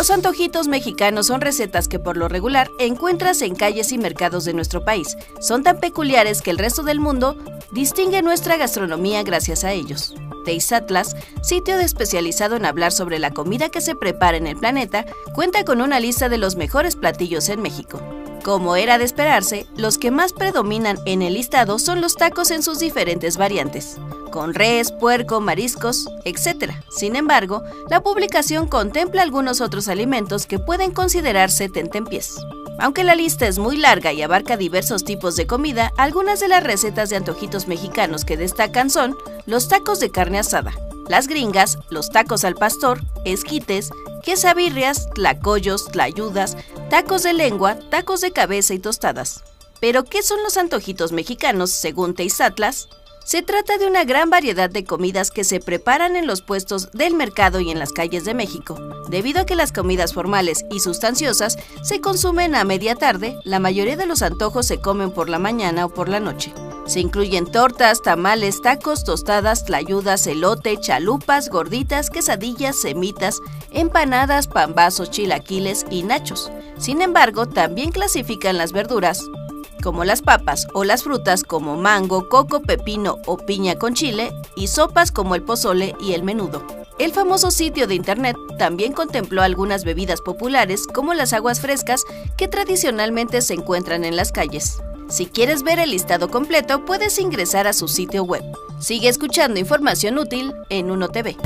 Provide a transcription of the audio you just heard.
Los antojitos mexicanos son recetas que por lo regular encuentras en calles y mercados de nuestro país. Son tan peculiares que el resto del mundo distingue nuestra gastronomía gracias a ellos. Taste Atlas, sitio especializado en hablar sobre la comida que se prepara en el planeta, cuenta con una lista de los mejores platillos en México. Como era de esperarse, los que más predominan en el listado son los tacos en sus diferentes variantes, con res, puerco, mariscos, etc. Sin embargo, la publicación contempla algunos otros alimentos que pueden considerarse tentempiés. Aunque la lista es muy larga y abarca diversos tipos de comida, algunas de las recetas de antojitos mexicanos que destacan son los tacos de carne asada, las gringas, los tacos al pastor, esquites, quesabirrias, tlacoyos, tlayudas, tacos de lengua, tacos de cabeza y tostadas. Pero, ¿qué son los antojitos mexicanos según Teizatlas? Se trata de una gran variedad de comidas que se preparan en los puestos del mercado y en las calles de México. Debido a que las comidas formales y sustanciosas se consumen a media tarde, la mayoría de los antojos se comen por la mañana o por la noche. Se incluyen tortas, tamales, tacos, tostadas, tlayudas, elote, chalupas, gorditas, quesadillas, semitas, empanadas, pambazos, chilaquiles y nachos. Sin embargo, también clasifican las verduras, como las papas o las frutas como mango, coco, pepino o piña con chile, y sopas como el pozole y el menudo. El famoso sitio de internet también contempló algunas bebidas populares como las aguas frescas que tradicionalmente se encuentran en las calles. Si quieres ver el listado completo, puedes ingresar a su sitio web. Sigue escuchando información útil en Uno TV.